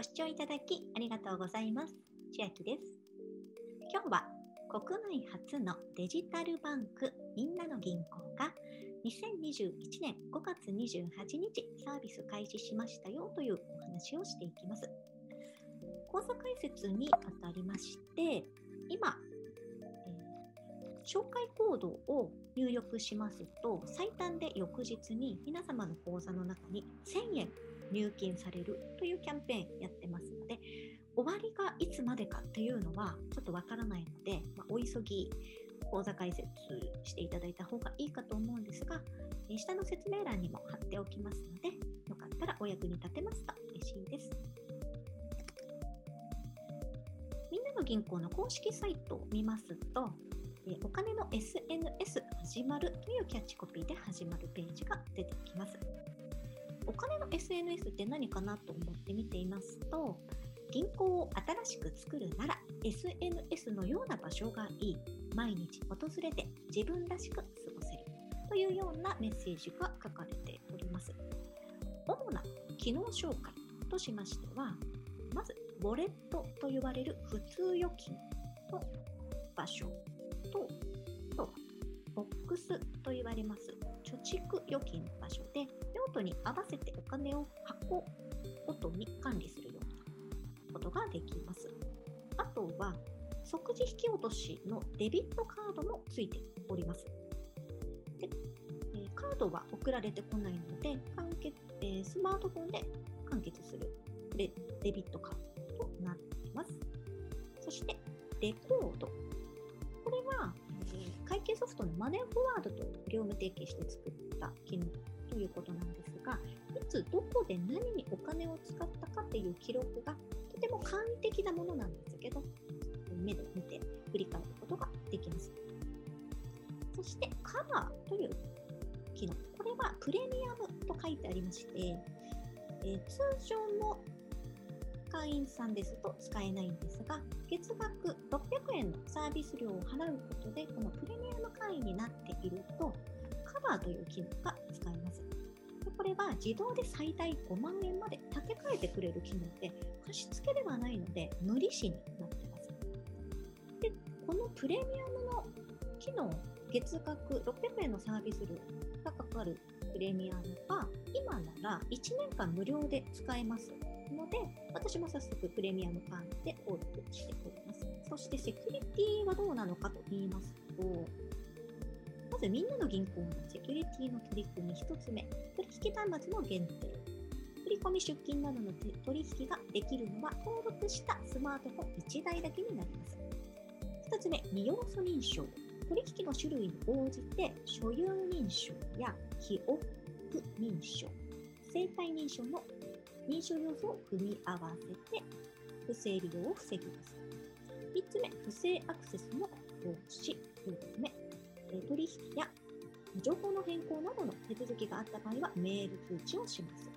ご視聴いただきありがとうございます。千秋です。今日は国内初のデジタルバンクみんなの銀行が2021年5月28日サービス開始しましたよというお話をしていきます。講座解説にあたりまして、今、えー、紹介コードを入力しますと、最短で翌日に皆様の口座の中に1000円入金されるというキャンペーンやってますので、終わりがいつまでかっていうのはちょっとわからないので、まあ、お急ぎ講座解説していただいた方がいいかと思うんですが、下の説明欄にも貼っておきますので、よかったらお役に立てますと嬉しいです。みんなの銀行の公式サイトを見ますと、お金の SNS 始まるというキャッチコピーで始まるページが出てきます。お金の SNS って何かなと思って見ていますと銀行を新しく作るなら SNS のような場所がいい。毎日訪れて自分らしく過ごせるというようなメッセージが書かれております。主な機能紹介としましてはまずウォレットと言われる普通預金の場所とあとはボックスと言われます。貯蓄預金の場所で用途に合わせてお金を箱ごとに管理するようなことができます。あとは即時引き落としのデビットカードもついております。でカードは送られてこないので完結、え、スマートフォンで完結するデデビットカードとなっています。そしてレコード。これは会計ソフトのマネーフォワードと業務提携して作った機能ということなんですが、いつどこで何にお金を使ったかっていう記録がとても簡易的なものなんですけど、目で見て振り返ることができます。そしてカバーという機能。これはプレミアムと書いてありまして、えー、通常の会員さんですと使えないんですが、月額600円のサービス料を払うことで、このプレミアム会員になっていると、カバーという機能が使えます。でこれは自動で最大5万円まで立て替えてくれる機能で、貸付ではないので無利子になってます。で、このプレミアムの機能、月額600円のサービス料がかかるプレミアムは、今なら1年間無料で使えます。で、私も早速プレミアム会員で登録しております。そしてセキュリティはどうなのかと言いますと、まずみんなの銀行のセキュリティの取り組み1つ目、取引端末の限定。振込出金などの取引ができるのは登録したスマートフォン1台だけになります。2つ目、2要素認証。取引の種類に応じて所有認証や記憶認証、生体認証の認証要素を組み合わせて不正利用を防ぎます。3つ目、不正アクセスの防止。4つ目、取引や情報の変更などの手続きがあった場合はメール通知をします。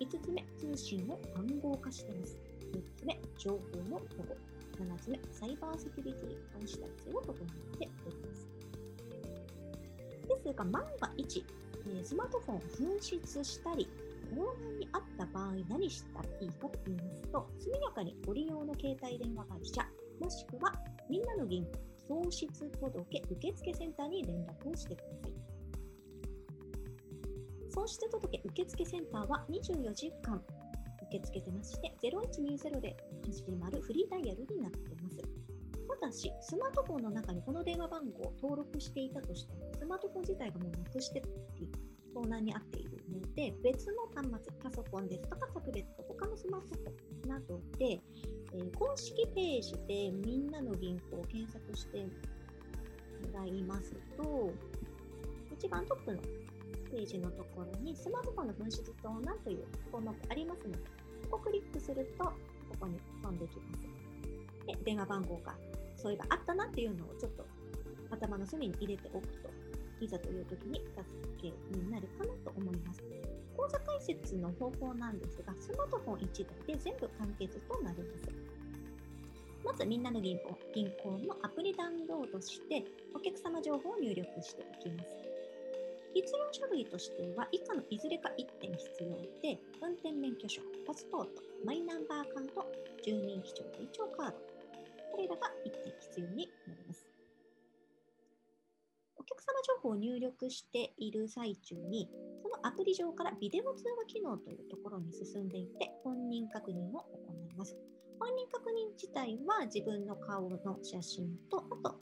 5つ目、通信を暗号化しています。6つ目、情報の保護。7つ目、サイバーセキュリティ監視体制を整えております。ですが、万が一、スマートフォンを紛失したり、盗難にあった場合何したらいいかと言いますと、速やかにご利用の携帯電話会社、もしくはみんなの銀行喪失届受付センターに連絡をしてください。喪失届受付センターは24時間受け付けてまして、0120で始まるフリーダイヤルになっています。ただし、スマートフォンの中にこの電話番号を登録していたとしても、スマートフォン自体がもうなくしてたり、盗難に遭っているので、別の端末、パソコンですとかタブレット、他のスマートフォンなどで、え、公式ページでみんなの銀行を検索してもらいますと、一番トップのページのところにスマートフォンの紛失盗難という項目ありますので、ここをクリックすると、ここに飛んできます。で、電話番号がそういえばあったなっていうのをちょっと頭の隅に入れておくといざという時に助けになるかなと思います。講座解説の方法なんですが、スマートフォン1台で全部完結となります。まず、みんなの銀行銀行のアプリダウンロードして、お客様情報を入力しておきます。必要書類としては以下のいずれか1点必要で、運転免許証、パスポート、マイナンバーカード、住民基調手帳カード、これらが1点必要になります。客様情報を入力している最中に、そのアプリ上からビデオ通話機能というところに進んでいって本人確認を行います。本人確認自体は自分の顔の写真と、あと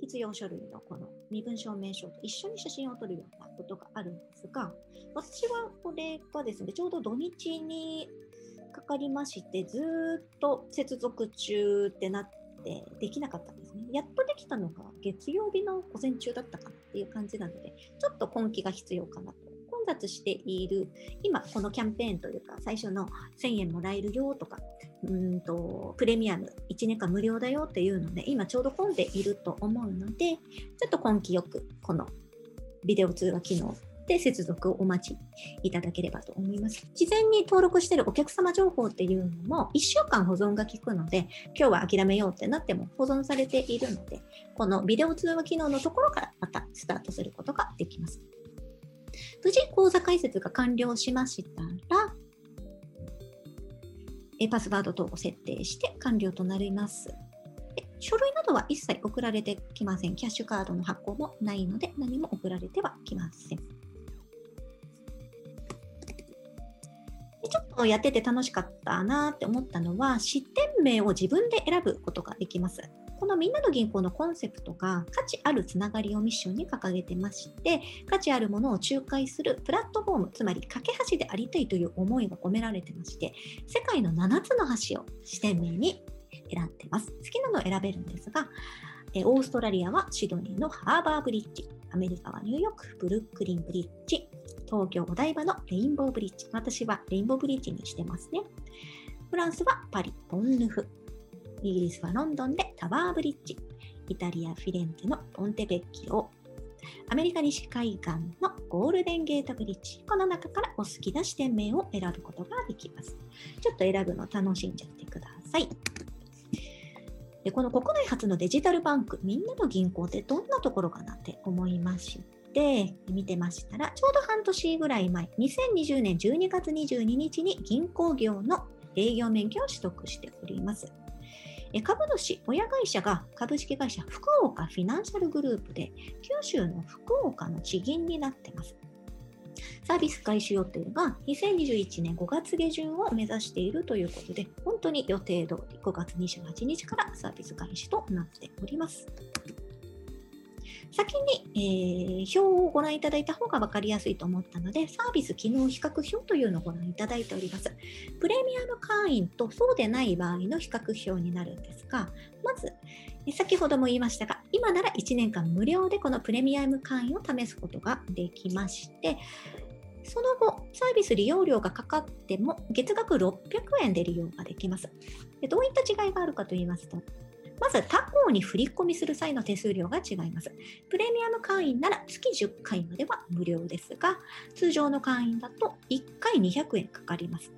必要書類のこの身分証明書と一緒に写真を撮るようなことがあるんですが、私はこれがですね、ちょうど土日にかかりまして、ずっと接続中ってなってできなかったんですね。やっとできたのが月曜日の午前中だったかなっていう感じなので、ちょっと根気が必要かなと。混雑している、今このキャンペーンというか、最初の1000円もらえるよとか、うんとプレミアム1年間無料だよっていうので、今ちょうど混んでいると思うので、ちょっと根気よくこのビデオ通話機能で接続をお待ちいただければと思います。事前に登録しているお客様情報っていうのも1週間保存が効くので、今日は諦めようってなっても保存されているので、このビデオ通話機能のところからまたスタートすることができます。無事口座開設が完了しましたら、パスワード等を設定して完了となります。書類などは一切送られてきません。キャッシュカードの発行もないので何も送られてはきません。ちょっとやってて楽しかったなって思ったのは、失点名を自分で選ぶことができます。このみんなの銀行のコンセプトが価値あるつながりをミッションに掲げてまして、価値あるものを仲介するプラットフォーム、つまり架け橋でありたいという思いが込められてまして、世界の7つの橋を視点名に選んでます。好きなのを選べるんですが、オーストラリアはシドニーのハーバーブリッジ、アメリカはニューヨーク、ブルックリンブリッジ、東京お台場のレインボーブリッジ、私はレインボーブリッジにしてますね。フランスはパリ、ポンヌフ、イギリスはロンドンでタワーブリッジ、イタリア・フィレンツェのポンテベッキオ、アメリカ西海岸のゴールデンゲートブリッジ、この中からお好きな視点名を選ぶことができます。ちょっと選ぶの楽しんじゃってください。でこの国内初のデジタルバンク、みんなの銀行ってどんなところかなって思いまして、見てましたら、ちょうど半年ぐらい前、2020年12月22日に銀行業の営業免許を取得しております。株主、親会社が株式会社福岡フィナンシャルグループで、九州の福岡の地銀になってます。サービス開始予定が2021年5月下旬を目指しているということで、本当に予定通り5月28日からサービス開始となっております。先に、えー、表をご覧いただいた方が分かりやすいと思ったので、サービス機能比較表というのをご覧いただいております。プレミアム会員とそうでない場合の比較表になるんですが、まず、先ほども言いましたが、今なら1年間無料でこのプレミアム会員を試すことができまして、その後、サービス利用料がかかっても月額600円で利用ができます。でどういった違いがあるかと言いますと、まず他行に振り込みする際の手数料が違います。プレミアム会員なら月10回までは無料ですが、通常の会員だと1回200円かかります。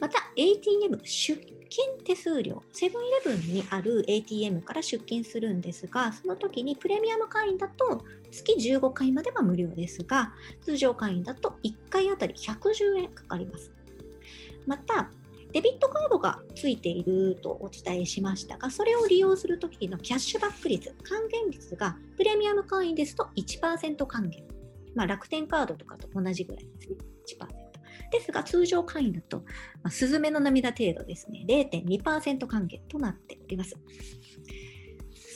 また、ATM 出金手数料、セブンイレブンにある ATM から出金するんですが、その時にプレミアム会員だと月15回までは無料ですが、通常会員だと1回あたり110円かかります。また、デビットカードがついているとお伝えしましたが、それを利用するときのキャッシュバック率、還元率がプレミアム会員ですと1%還元。まあ、楽天カードとかと同じぐらいですね。1%。ですが、通常会員だと、まあ、スズメの涙程度ですね、0.2%還元となっております。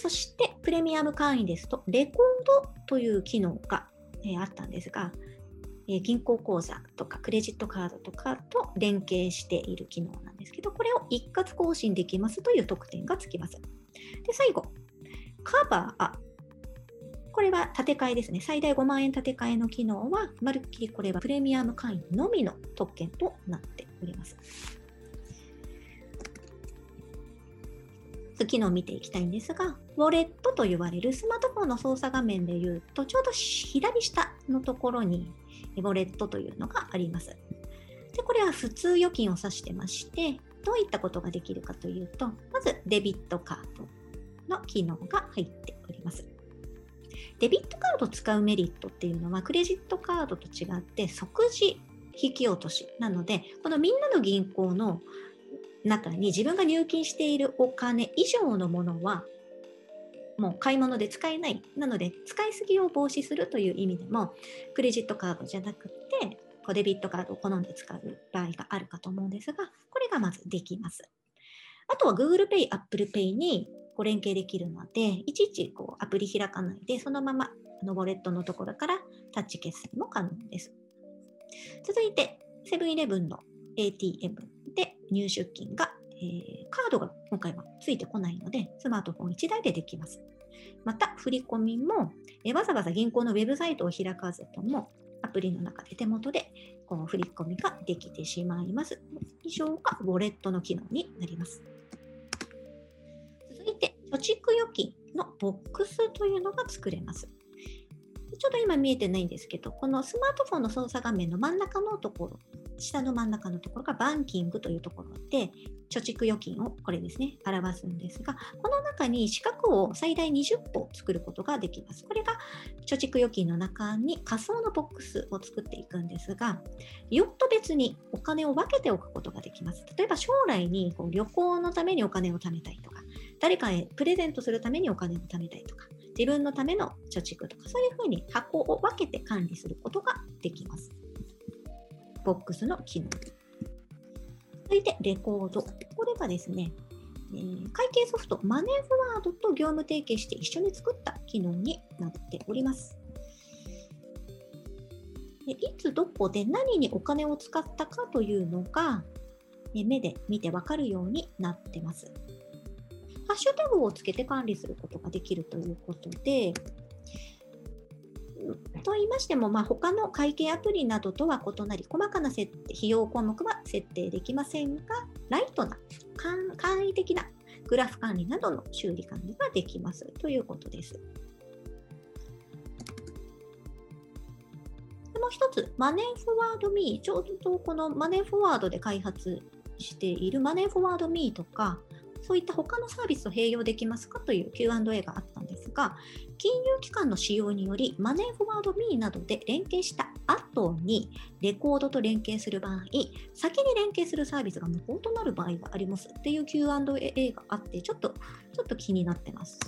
そして、プレミアム会員ですと、レコードという機能が、えー、あったんですが、え銀行口座とかクレジットカードとかと連携している機能なんですけど、これを一括更新できますという特典がつきます。で、最後、カバー。これは建て替えですね。最大5万円建て替えの機能は、まるっきりこれはプレミアム会員のみの特権となっております。機能を見ていきたいんですが、ウォレットと言われるスマートフォンの操作画面でいうと、ちょうど左下のところにウォレットというのがあります。でこれは普通預金を指してまして、どういったことができるかというと、まずデビットカードの機能が入っております。デビットカードを使うメリットっていうのはクレジットカードと違って即時引き落としなのでこのみんなの銀行の中に自分が入金しているお金以上のものはもう買い物で使えない。なので、使いすぎを防止するという意味でも、クレジットカードじゃなくて、こうデビットカードを好んで使う場合があるかと思うんですが、これがまずできます。あとは Google Pay、Apple Pay にこう連携できるので、いちいちこうアプリ開かないで、そのままあのウォレットのところからタッチ決済も可能です。続いて、セブンイレブンの ATM で入出金がえー、カードが今回はついてこないので、スマートフォン1台でできます。また、振り込みも、えー、わざわざ銀行のウェブサイトを開かずとも、アプリの中で手元でこの振り込みができてしまいます。以上がウォレットの機能になります。貯蓄預金のボックスというのが作れます。ちょっと今見えてないんですけど、このスマートフォンの操作画面の真ん中のところ、下の真ん中のところがバンキングというところで、貯蓄預金をこれですね、表すんですが、この中に四角を最大20歩作ることができます。これが貯蓄預金の中に仮想のボックスを作っていくんですが、用途別にお金を分けておくことができます。例えば将来にこう旅行のためにお金を貯めたいとか、誰かへプレゼントするためにお金を貯めたいとか、自分のための貯蓄とか、そういうふうに箱を分けて管理することができます。ボックスの機能。続いて、レコード。これがですね、えー、会計ソフトマネーフォワードと業務提携して一緒に作った機能になっております。でいつどこで何にお金を使ったかというのが、目で見てわかるようになってます。ハッシュタグをつけて管理することができるということで、と言いましても、まあ、他の会計アプリなどとは異なり、細かな設定費用項目は設定できませんが、ライトな、簡易的なグラフ管理などの修理管理ができますということです。もう一つ、マネーフォワードミー、ちょうどこのマネーフォワードで開発しているマネーフォワードミーとか、そういった他のサービスと併用できますかという Q&A があったんですが、金融機関の使用により、マネーフォワード Me などで連携した後に、レコードと連携する場合、先に連携するサービスが無効となる場合がありますっていう Q&A があって、ちょっと、ちょっと気になってます。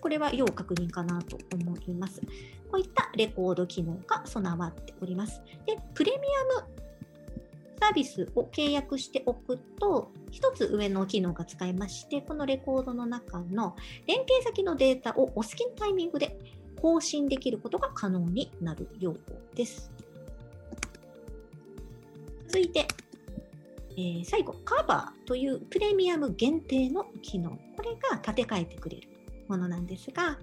これは要確認かなと思います。こういったレコード機能が備わっております。で、プレミアムサービスを契約しておくと、1つ上の機能が使えまして、このレコードの中の連携先のデータをお好きなタイミングで更新できることが可能になるようです。続いて、えー、最後、カバーというプレミアム限定の機能。これが立て替えてくれるものなんですが、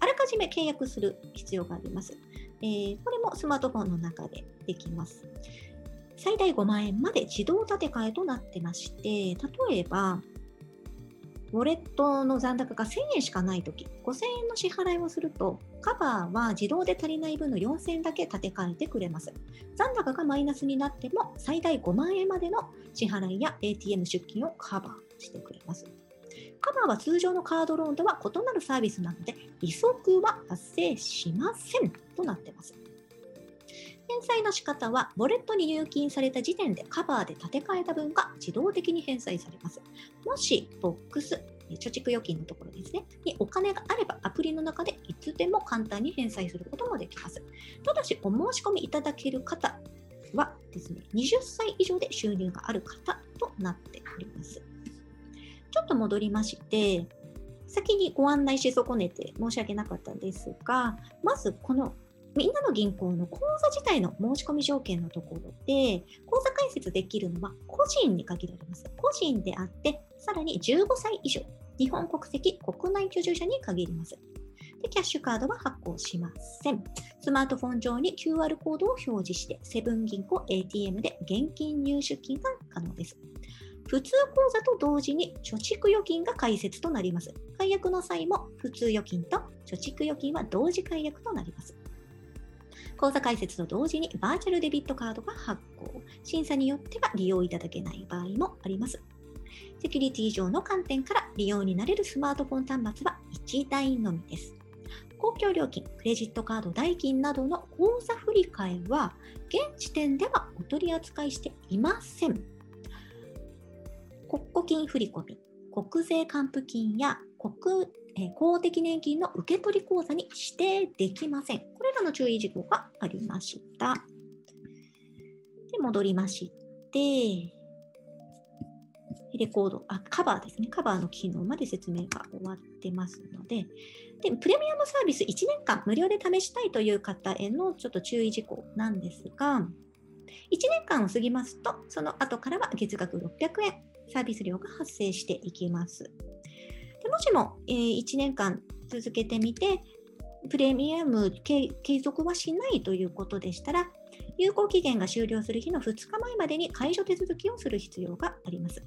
あらかじめ契約する必要があります。えー、これもスマートフォンの中でできます。最大5万円まで自動建て替えとなってまして、例えば、ウォレットの残高が1000円しかないとき、5000円の支払いをすると、カバーは自動で足りない分の4000円だけ立て替えてくれます。残高がマイナスになっても、最大5万円までの支払いや ATM 出金をカバーしてくれます。カバーは通常のカードローンとは異なるサービスなので、利息は発生しませんとなっています。返済の仕方は、ウォレットに入金された時点でカバーで立て替えた分が自動的に返済されます。もし、ボックス、貯蓄預金のところですね、にお金があればアプリの中でいつでも簡単に返済することもできます。ただし、お申し込みいただける方はですね、20歳以上で収入がある方となっております。ちょっと戻りまして、先にご案内し損ねて申し訳なかったんですが、まずこのみんなの銀行の口座自体の申し込み条件のところで、口座開設できるのは個人に限られます。個人であって、さらに15歳以上、日本国籍、国内居住者に限ります。でキャッシュカードは発行しません。スマートフォン上に QR コードを表示して、セブン銀行 ATM で現金入出金が可能です。普通口座と同時に貯蓄預金が開設となります。解約の際も普通預金と貯蓄預金は同時解約となります。口座開設と同時にバーチャルデビットカードが発行。審査によっては利用いただけない場合もあります。セキュリティ上の観点から利用になれるスマートフォン端末は1台のみです。公共料金、クレジットカード代金などの口座振替は、現時点ではお取り扱いしていません。国庫金振込、国税還付金や国えー、公的年金の受取口座に指定できません。これらの注意事項がありました。で、戻りまして、レコード、あ、カバーですね。カバーの機能まで説明が終わってますので、で、プレミアムサービス1年間無料で試したいという方へのちょっと注意事項なんですが、1年間を過ぎますと、その後からは月額600円、サービス料が発生していきます。でもしも、えー、1年間続けてみて、プレミアム継続はしないということでしたら、有効期限が終了する日の2日前までに解除手続きをする必要があります。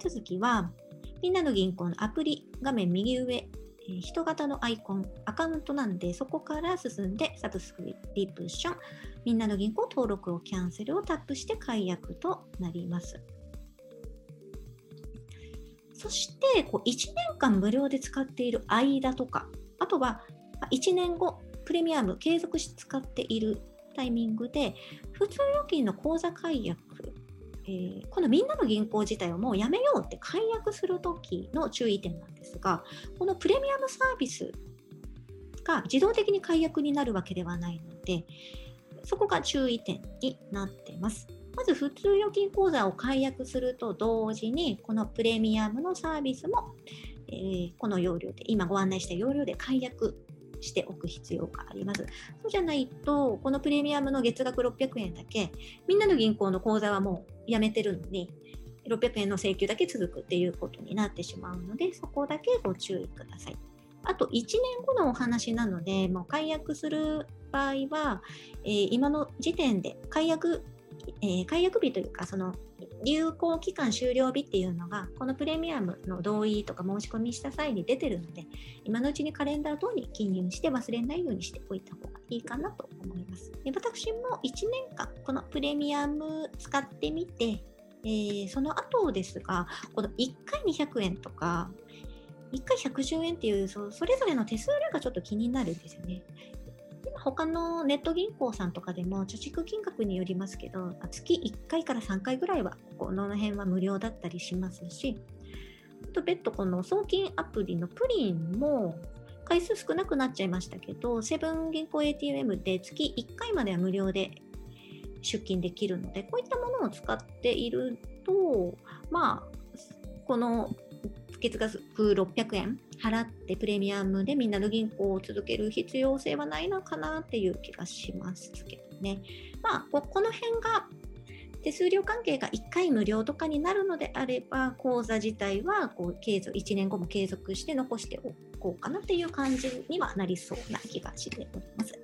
手続きは、みんなの銀行のアプリ画面右上、人型のアイコン、アカウントなんで、そこから進んで、サブスクリプション、みんなの銀行登録をキャンセルをタップして解約となります。そしてこう1年間無料で使っている間とか、あとは1年後、プレミアム継続して使っているタイミングで、普通預金の口座解約、えー、このみんなの銀行自体をもうやめようって解約するときの注意点なんですが、このプレミアムサービスが自動的に解約になるわけではないので、そこが注意点になっています。まず普通預金口座を解約すると同時に、このプレミアムのサービスも、えー、この要領で、今ご案内した要領で解約しておく必要があります。そうじゃないと、このプレミアムの月額600円だけ、みんなの銀行の口座はもうやめてるのに、600円の請求だけ続くっていうことになってしまうので、そこだけご注意ください。あと1年後のお話なので、もう解約する場合は、えー、今の時点で解約えー、解約日というか、その有効期間終了日っていうのが、このプレミアムの同意とか申し込みした際に出てるので、今のうちにカレンダー等に記入して忘れないようにしておいた方がいいかなと思います。で私も1年間、このプレミアム使ってみて、えー、その後ですが、この1回200円とか、1回110円っていうそれぞれの手数料がちょっと気になるんですよね。他のネット銀行さんとかでも貯蓄金額によりますけど月1回から3回ぐらいはこの辺は無料だったりしますしと別途この送金アプリのプリンも回数少なくなっちゃいましたけどセブン銀行 ATM で月1回までは無料で出金できるのでこういったものを使っているとまあこの月額600円払ってプレミアムでみんなの銀行を続ける必要性はないのかなっていう気がしますけどね。まあ、この辺が手数料関係が1回無料とかになるのであれば、口座自体はこう継続1年後も継続して残しておこうかなっていう感じにはなりそうな気がしております。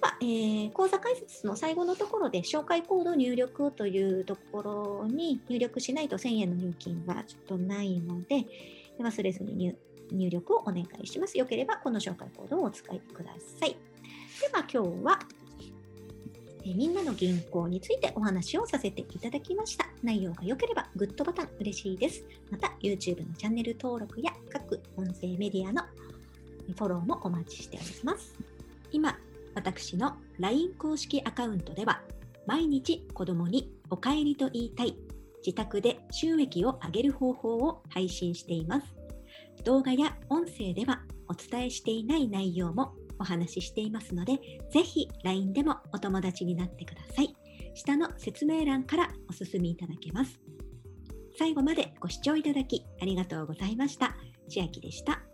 は、えー、講座解説の最後のところで紹介コード入力というところに入力しないと1000円の入金がちょっとないので、忘れずに入力をお願いします。よければこの紹介コードをお使いください。では今日は、えみんなの銀行についてお話をさせていただきました。内容が良ければグッドボタン嬉しいです。また YouTube のチャンネル登録や各音声メディアのフォローもお待ちしております。今私の LINE 公式アカウントでは毎日子供にお帰りと言いたい自宅で収益を上げる方法を配信しています。動画や音声ではお伝えしていない内容もお話ししていますので、ぜひ LINE でもお友達になってください。下の説明欄からお進みいただけます。最後までご視聴いただきありがとうございました。千秋でした。